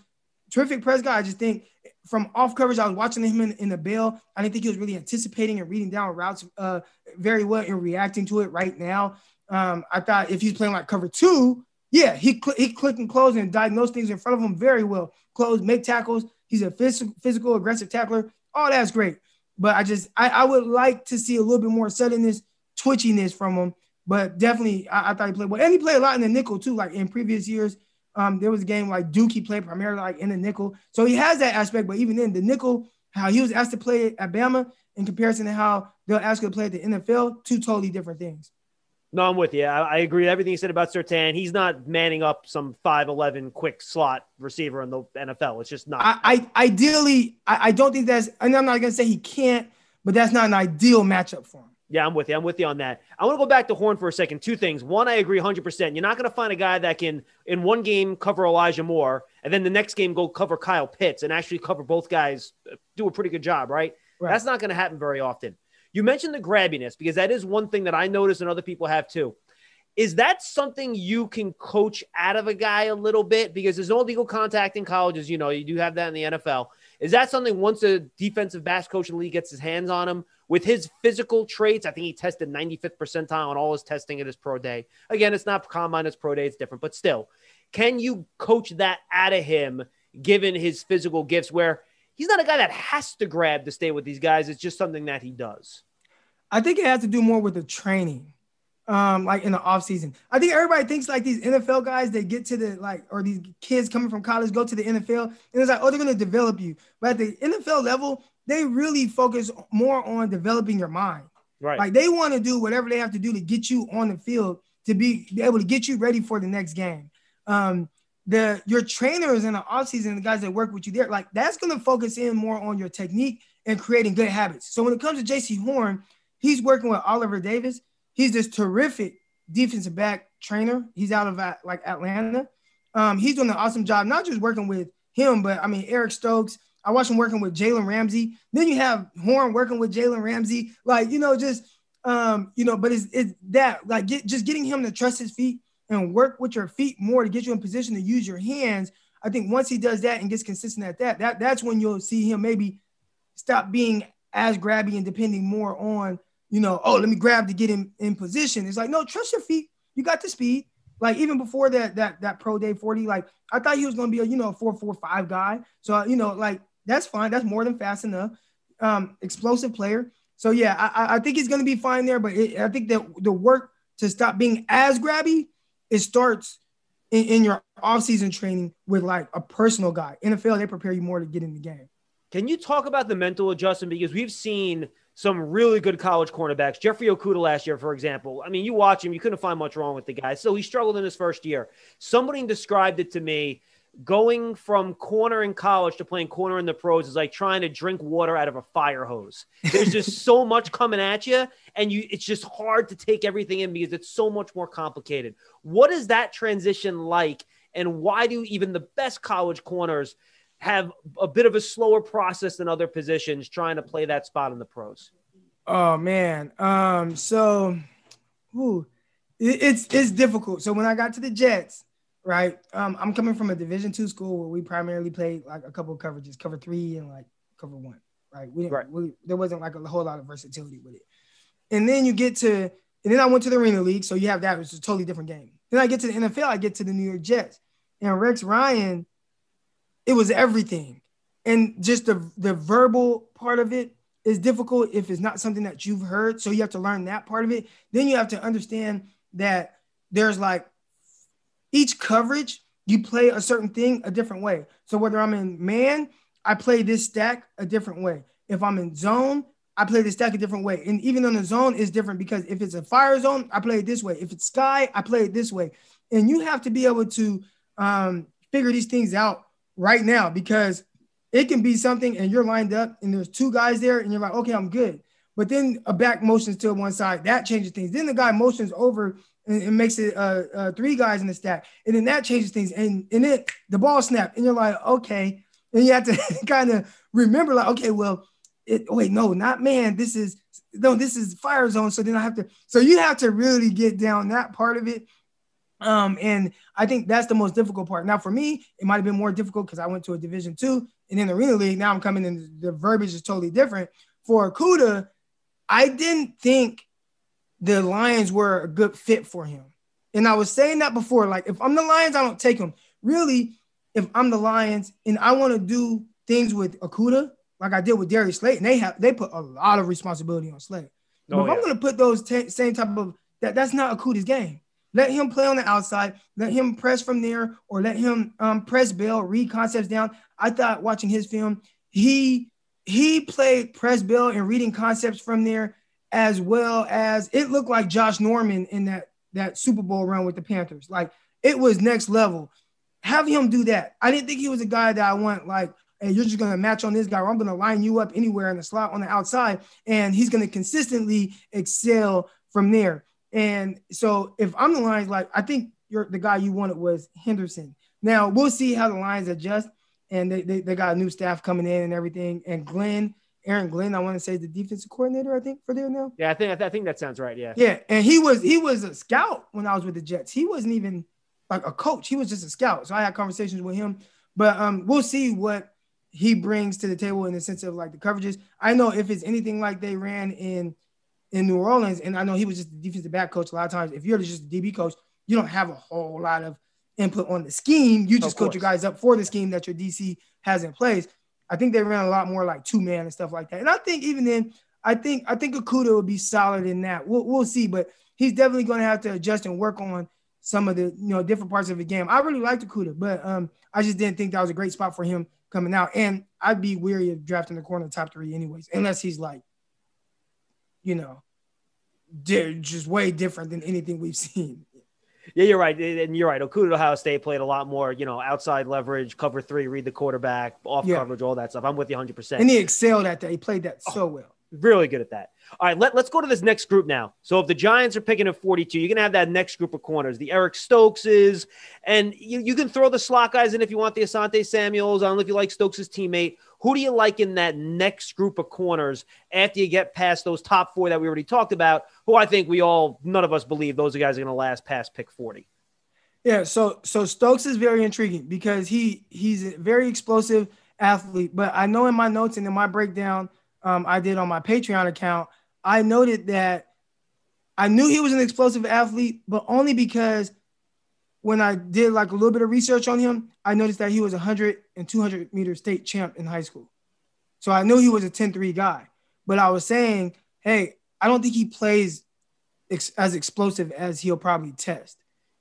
terrific press guy. I just think from off coverage, I was watching him in, in the bail. I didn't think he was really anticipating and reading down routes uh, very well and reacting to it right now. Um, I thought if he's playing like cover two, yeah, he cl- he clicked and closed and diagnosed things in front of him very well. Close, make tackles. He's a physical, physical aggressive tackler. All that's great. But I just I, I would like to see a little bit more suddenness, twitchiness from him. But definitely, I, I thought he played well, and he played a lot in the nickel too. Like in previous years, um, there was a game like Duke he played primarily like in the nickel, so he has that aspect. But even then, the nickel, how he was asked to play at Bama in comparison to how they'll ask him to play at the NFL, two totally different things. No, I'm with you. I, I agree with everything you said about Surtain. He's not manning up some 5'11 quick slot receiver in the NFL. It's just not. I, I ideally, I, I don't think that's, and I'm not going to say he can't, but that's not an ideal matchup for him. Yeah, I'm with you. I'm with you on that. I want to go back to Horn for a second. Two things. One, I agree 100%. You're not going to find a guy that can, in one game, cover Elijah Moore, and then the next game, go cover Kyle Pitts and actually cover both guys, do a pretty good job, right? right. That's not going to happen very often. You mentioned the grabbiness because that is one thing that I notice and other people have too. Is that something you can coach out of a guy a little bit? Because there's no legal contact in colleges. You know, you do have that in the NFL. Is that something once a defensive backs coach in the league gets his hands on him with his physical traits? I think he tested 95th percentile on all his testing at his pro day. Again, it's not combine, it's pro day, it's different, but still, can you coach that out of him given his physical gifts where he's not a guy that has to grab to stay with these guys? It's just something that he does. I think it has to do more with the training, um, like in the off season. I think everybody thinks like these NFL guys, they get to the like, or these kids coming from college go to the NFL, and it's like, oh, they're going to develop you. But at the NFL level, they really focus more on developing your mind. Right. Like they want to do whatever they have to do to get you on the field to be, be able to get you ready for the next game. Um, the your trainers in the offseason, the guys that work with you there, like that's to focus in more on your technique and creating good habits. So when it comes to Jaycee Horn, He's working with Oliver Davis. He's this terrific defensive back trainer. He's out of uh, like Atlanta. Um, he's doing an awesome job, not just working with him, but I mean Eric Stokes. I watched him working with Jalen Ramsey. Then you have Horn working with Jalen Ramsey. Like you know, just um, you know, but it's it's that like get, just getting him to trust his feet and work with your feet more to get you in position to use your hands. I think once he does that and gets consistent at that, that that's when you'll see him maybe stop being as grabby and depending more on you know, oh, let me grab to get him in position. It's like, no, trust your feet. You got the speed. Like even before that that that pro day 40, like I thought he was gonna be a you know four four five guy. So you know, like that's fine. That's more than fast enough. Um, explosive player. So yeah, I, I think he's gonna be fine there. But it, I think that the work to stop being as grabby, it starts in, in your offseason training with like a personal guy. NFL, they prepare you more to get in the game. Can you talk about the mental adjustment? Because we've seen some really good college cornerbacks. Jeffrey Okudah last year, for example. I mean, you watch him, you couldn't find much wrong with the guy. So he struggled in his first year. Somebody described it to me going from corner in college to playing corner in the pros is like trying to drink water out of a fire hose. There's just *laughs* so much coming at you, and you it's just hard to take everything in because it's so much more complicated. What is that transition like? And why do even the best college corners have a bit of a slower process than other positions trying to play that spot in the pros? Oh man. Um, so whew, it, it's it's difficult. So when I got to the Jets, right? Um, I'm coming from a division two school where we primarily played like a couple of coverages, cover three and like cover one. Right. We, didn't, right. We, there wasn't like a whole lot of versatility with it. And then you get to, and then I went to the Arena League. So you have that, which is a totally different game. Then I get to the NFL, I get to the New York Jets. And Rex Ryan it was everything. And just the, the verbal part of it is difficult if it's not something that you've heard. So you have to learn that part of it. Then you have to understand that there's like each coverage, you play a certain thing a different way. So whether I'm in man, I play this stack a different way. If I'm in zone, I play the stack a different way. And even on the zone is different because if it's a fire zone, I play it this way. If it's sky, I play it this way. And you have to be able to um, figure these things out right now because it can be something and you're lined up and there's two guys there and you're like, okay, I'm good. But then a back motions to one side, that changes things. Then the guy motions over it makes it uh, uh, three guys in the stack, and then that changes things, and and then the ball snap, and you're like, okay, and you have to *laughs* kind of remember, like, okay, well, it, wait, no, not man, this is no, this is fire zone. So then I have to, so you have to really get down that part of it. Um, and I think that's the most difficult part. Now, for me, it might have been more difficult because I went to a division two and in the arena league. Now I'm coming in, the verbiage is totally different. For Okudah, I didn't think the Lions were a good fit for him. And I was saying that before. Like, if I'm the Lions, I don't take him. Really, if I'm the Lions and I want to do things with Okudah, like I did with Darius Slay, and they have they put a lot of responsibility on. But Oh, if yeah. I'm going to put those t- same type of that, that's not Okudah's game. Let him play on the outside. Let him press from there, or let him um, press Bill, read concepts down. I thought watching his film, he he played press Bill and reading concepts from there, as well as it looked like Josh Norman in that that Super Bowl run with the Panthers. Like it was next level. Have him do that. I didn't think he was a guy that I want like hey, you're just to match on this guy, or I'm to line you up anywhere in the slot on the outside, and he's to consistently excel from there. And so, if I'm the Lions, like I think you're the guy you wanted was Henderson. Now we'll see how the Lions adjust, and they, they, they got a new staff coming in and everything. And Glenn, Aaron Glenn, I want to say the defensive coordinator, I think for there now. Yeah, I think I think that sounds right. Yeah. Yeah, and he was he was a scout when I was with the Jets. He wasn't even like a coach. He was just a scout. So I had conversations with him. But um, we'll see what he brings to the table in the sense of like the coverages. I know if it's anything like they ran in in New Orleans, and I know he was just the defensive back coach. A lot of times, if you're just a DB coach, you don't have a whole lot of input on the scheme. You just coach your guys up for the scheme that your DC has in place. I think they ran a lot more like two man and stuff like that. And I think even then, I think I think Okudah would be solid in that. We'll, we'll see, but he's definitely going to have to adjust and work on some of the you know different parts of the game. I really liked Okudah, but um, I just didn't think that was a great spot for him coming out. And I'd be weary of drafting the corner top three anyways, unless he's like, you know, just way different than anything we've *laughs* seen. Yeah, you're right, and you're right. Okudah at Ohio State played a lot more, you know, outside leverage, cover three, read the quarterback, off Yeah. coverage, all that stuff. I'm with you 100. percent And he excelled at that. He played that oh, so well. really good at that. All right, let, let's go to this next group now. So if the Giants are picking at 42, you're going to have that next group of corners, the Eric Stokeses, and you, you can throw the slot guys in if you want the Asante Samuels. I don't know if you like Stokes' teammate. Who do you like in that next group of corners after you get past those top four that we already talked about, who I think we all, none of us believe those guys are going to last past pick 40? Yeah, so so Stokes is very intriguing because he he's a very explosive athlete. But I know in my notes and in my breakdown um, I did on my Patreon account, I noted that I knew he was an explosive athlete, but only because when I did like a little bit of research on him, I noticed that he was a 100 and 200 meter state champ in high school. So I knew he was a 10-3 guy. But I was saying, hey, I don't think he plays ex- as explosive as he'll probably test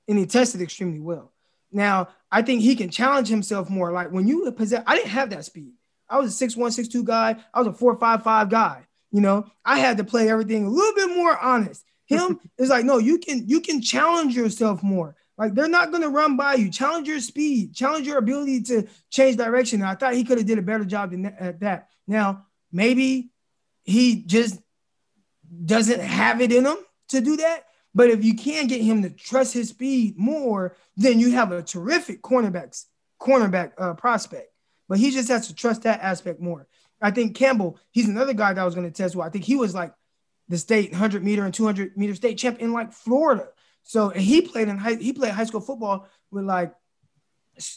and he tested extremely well. Now, I think he can challenge himself more. Like when you possess, I didn't have that speed. I was a 6'1, 6'2 guy. I was a 4'5'5 guy. You know, I had to play everything a little bit more honest. Him *laughs* is like, no, you can you can challenge yourself more. Like they're not gonna run by you. Challenge your speed, challenge your ability to change direction. And I thought he could have did a better job than that, at that. Now, maybe he just doesn't have it in him to do that. But if you can get him to trust his speed more, then you have a terrific cornerbacks cornerback uh, prospect. But he just has to trust that aspect more. I think Campbell, he's another guy that I was going to test. Well, I think he was like the state 100 meter and 200 meter state champ in like Florida. So he played in high, he played high school football with like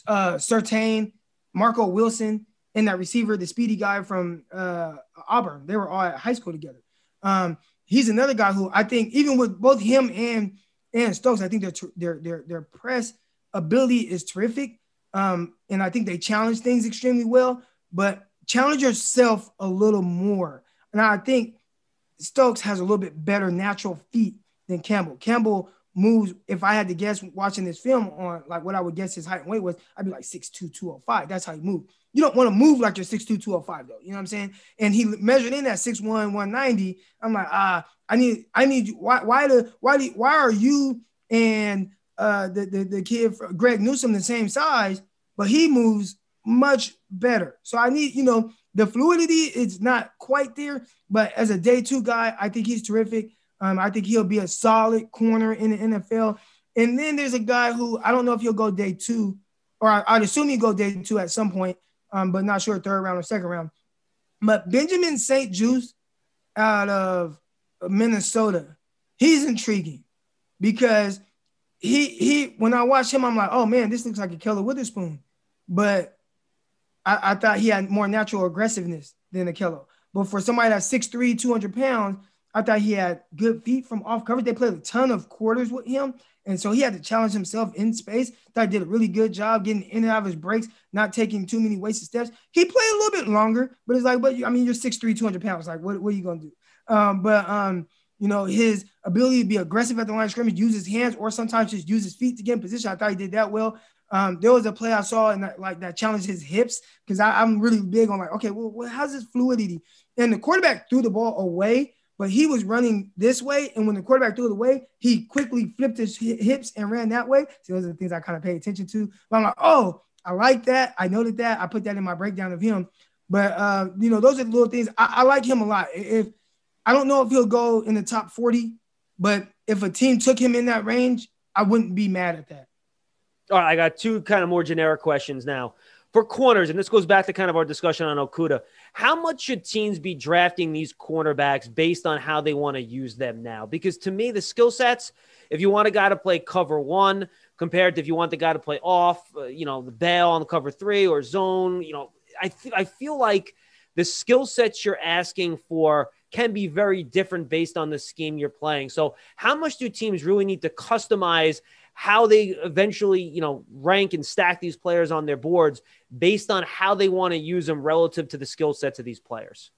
uh Surtain, Marco Wilson, and that receiver, the speedy guy from uh Auburn. They were all at high school together. Um, he's another guy who I think even with both him and and Stokes, I think their their their their press ability is terrific. Um, and I think they challenge things extremely well, but challenge yourself a little more. And I think Stokes has a little bit better natural feet than Campbell. Campbell moves, if I had to guess watching this film on like what I would guess his height and weight was, I'd be like 6'2, 205. That's how he moved. You don't want to move like you're 6'2, 205, though. You know what I'm saying? And he measured in at 6'1, 190. I'm like, ah, I need, I need you. Why, why the, why do, why are you and uh the, the, the kid Greg Newsome the same size, but he moves much better. So I need, you know, the fluidity is not quite there, but as a day two guy, I think he's terrific. Um, I think he'll be a solid corner in the NFL. And then there's a guy who I don't know if he'll go day two, or I, would assume he'll go day two at some point, um, but not sure third round or second round. But Benjamin St-Juste out of Minnesota, he's intriguing because he he when I watch him, I'm like, oh man, this looks like a Ahkello Witherspoon. But I, I thought he had more natural aggressiveness than a Ahkello. But for somebody that's 6'3, 200 pounds, I thought he had good feet from off coverage. They played a ton of quarters with him. And so he had to challenge himself in space. Thought did a really good job getting in and out of his breaks, not taking too many wasted steps. He played a little bit longer, but it's like, but I mean, you're 6'3, 200 pounds. Like, what, what are you going to do? Um, but, um, you know, his ability to be aggressive at the line of scrimmage, use his hands, or sometimes just use his feet to get in position. I thought he did that well. Um, there was a play I saw and like that challenged his hips because I'm really big on like, okay, well, how's his fluidity? And the quarterback threw the ball away, but he was running this way. And when the quarterback threw it away, he quickly flipped his hips and ran that way. So those are the things I kind of pay attention to. But I'm like, oh, I like that. I noted that. I put that in my breakdown of him. But uh, you know, those are the little things. I, I like him a lot. If I don't know if he'll go in the top 40, but if a team took him in that range, I wouldn't be mad at that. All right, I got two kind of more generic questions now. For corners, and this goes back to kind of our discussion on Okudah, how much should teams be drafting these cornerbacks based on how they want to use them now? Because to me, the skill sets, if you want a guy to play cover one compared to if you want the guy to play off, uh, you know, the bail on the cover three or zone, you know, I, th- I feel like the skill sets you're asking for can be very different based on the scheme you're playing. So, how much do teams really need to customize how they eventually, you know, rank and stack these players on their boards based on how they want to use them relative to the skill sets of these players.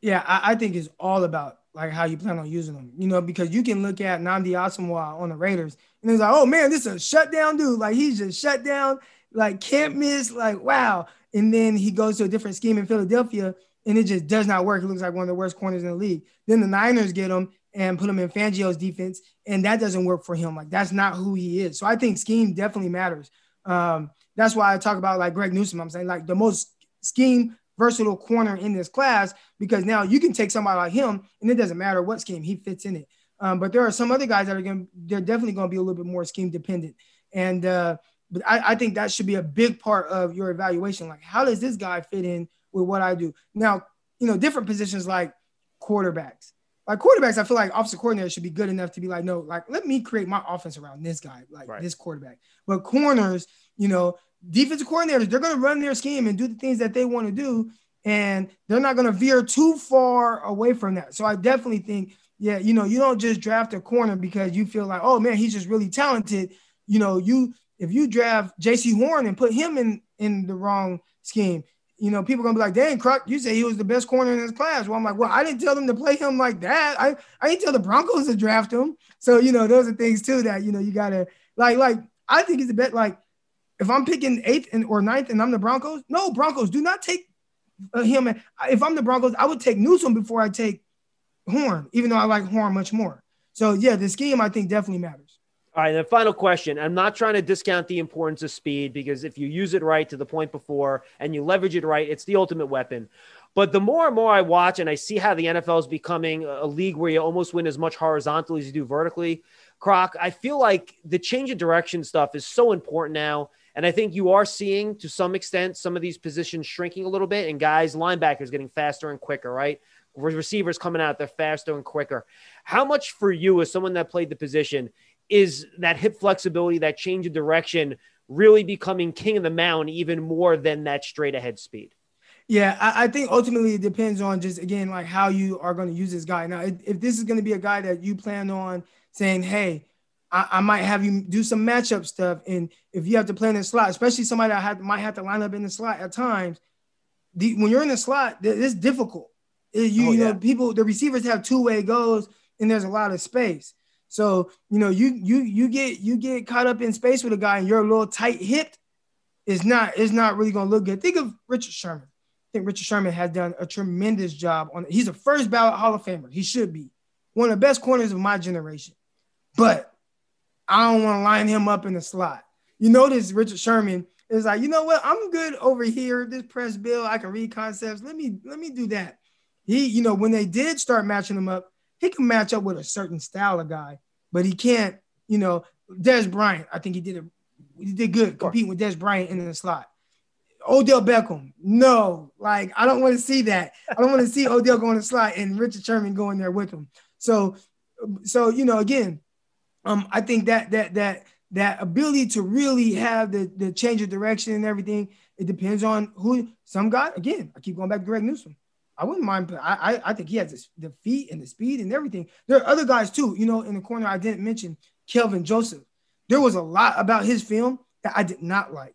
Yeah, I, I, think it's all about like how you plan on using them. You know, because you can look at Nnamdi Asomugha on the Raiders and it's like, oh man, this is a shutdown dude. Like he's just shut down, like can't miss, like wow. And then he goes to a different scheme in Philadelphia and it just does not work. It looks like one of the worst corners in the league. Then the Niners get him and put him in Fangio's defense, and that doesn't work for him. Like that's not who he is. So I think scheme definitely matters. Um, that's why I talk about like Greg Newsome. I'm saying like the most scheme versatile corner in this class because now you can take somebody like him, and it doesn't matter what scheme he fits in it. Um, but there are some other guys that are going to they're definitely going to be a little bit more scheme dependent, and uh, but I, I think that should be a big part of your evaluation. Like how does this guy fit in with what I do? Now, you know, different positions like quarterbacks like quarterbacks, I feel like offensive coordinators should be good enough to be like, no, like let me create my offense around this guy, like right. this quarterback. But corners, you know, defensive coordinators, they're gonna run their scheme and do the things that they want to do, and they're not gonna veer too far away from that. So I definitely think, yeah, you know, you don't just draft a corner because you feel like, oh man, he's just really talented. You know, you if you draft Jaycee Horn and put him in in the wrong scheme, you know, people gonna be like, dang, Croc, you say he was the best corner in his class. Well, I'm like, well, I didn't tell them to play him like that. I, I didn't tell the Broncos to draft him. So, you know, those are things too that, you know, you gotta like, like, I think he's the best. Like, if I'm picking eighth and or ninth and I'm the Broncos, no, Broncos, do not take uh, him. If I'm the Broncos, I would take Newsome before I take Horn, even though I like Horn much more. So yeah, the scheme I think definitely matters. All right, the final question. I'm not trying to discount the importance of speed because if you use it right to the point before and you leverage it right, it's the ultimate weapon. But the more and more I watch and I see how the NFL is becoming a league where you almost win as much horizontally as you do vertically, Croc, I feel like the change of direction stuff is so important now. And I think you are seeing to some extent some of these positions shrinking a little bit and guys, linebackers getting faster and quicker, right? Receivers coming out, they're faster and quicker. How much for you, as someone that played the position, is that hip flexibility, that change of direction, really becoming king of the mound even more than that straight ahead speed? Yeah, I, I, think ultimately it depends on just again like how you are going to use this guy. Now, if, if this is going to be a guy that you plan on saying, "Hey, I, I, might have you do some matchup stuff," and if you have to play in the slot, especially somebody that might have to line up in the slot at times, the, when you're in the slot, it's difficult. You, oh, you know, people, the receivers have two way goes, and there's a lot of space. So you know, you you you get you get caught up in space with a guy and you're a little tight hipped. It's not it's not really gonna look good. Think of Richard Sherman. I think Richard Sherman has done a tremendous job on. It. He's a first ballot Hall of Famer. He should be one of the best corners of my generation. But I don't want to line him up in the slot. You notice Richard Sherman is like, you know what? I'm good over here. This press bill, I can read concepts. Let me let me do that. He, you know, when they did start matching him up, he can match up with a certain style of guy, but he can't, you know, Dez Bryant, I think he did a he did good competing with Dez Bryant in the slot. Odell Beckham, no, like I don't want to see that. I don't want to see *laughs* Odell going to slot and Richard Sherman going there with him. So, so you know, again, um, I think that that that that ability to really have the the change of direction and everything, it depends on who. Some guy, again, I keep going back to Greg Newsome. I wouldn't mind. I, I, I think he has this, the feet and the speed and everything. There are other guys too. You know, in the corner, I didn't mention Kelvin Joseph. There was a lot about his film that I did not like,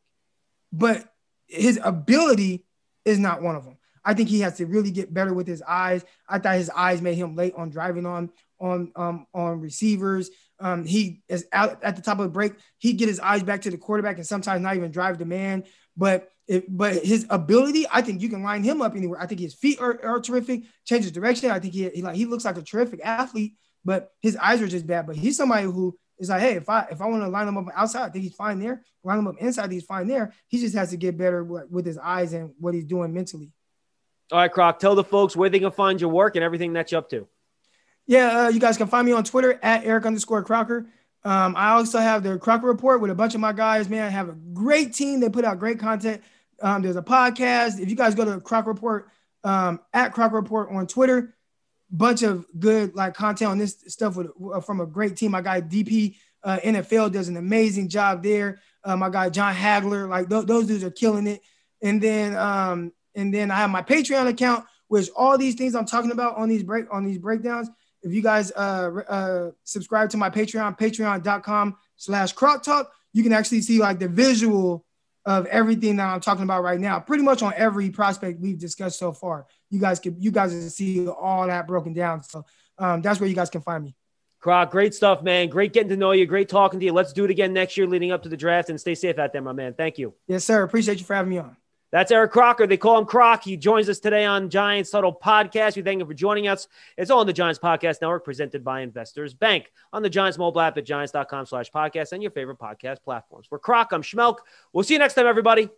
but his ability is not one of them. I think he has to really get better with his eyes. I thought his eyes made him late on driving on on um, on receivers. Um, he is out at the top of the break. He'd get his eyes back to the quarterback and sometimes not even drive the man. But if, but his ability, I think you can line him up anywhere. I think his feet are, are terrific. Changes direction. I think he, he like he looks like a terrific athlete, but his eyes are just bad. But he's somebody who is like, hey, if I if I want to line him up outside, I think he's fine there. Line him up inside, he's fine there. He just has to get better with, with his eyes and what he's doing mentally. All right, Croc, tell the folks where they can find your work and everything that you're up to. Yeah, uh, you guys can find me on Twitter at Eric underscore Crocker. Um, I also have the Crocker Report with a bunch of my guys. Man, I have a great team. They put out great content. Um, there's a podcast. If you guys go to Crocker Report um, at Crocker Report on Twitter, bunch of good like content on this stuff with, uh, from a great team. My guy DP uh, NFL does an amazing job there. Uh, my guy John Hagler, like th- those dudes are killing it. And then um, and then I have my Patreon account, which all these things I'm talking about on these break on these breakdowns if you guys uh, uh, subscribe to my Patreon, patreon.com slash croc talk, you can actually see like the visual of everything that I'm talking about right now. Pretty much on every prospect we've discussed so far. You guys can you guys can see all that broken down. So um, that's where you guys can find me. Croc, great stuff, man. Great getting to know you. Great talking to you. Let's do it again next year leading up to the draft and stay safe out there, my man. Thank you. Yes, sir. Appreciate you for having me on. That's Eric Crocker. They call him Croc. He joins us today on Giants Huddle Podcast. We thank him for joining us. It's all on the Giants Podcast Network, presented by Investors Bank on the Giants mobile app at giants.com slash podcast and your favorite podcast platforms. For Croc, I'm Schmeelk. We'll see you next time, everybody.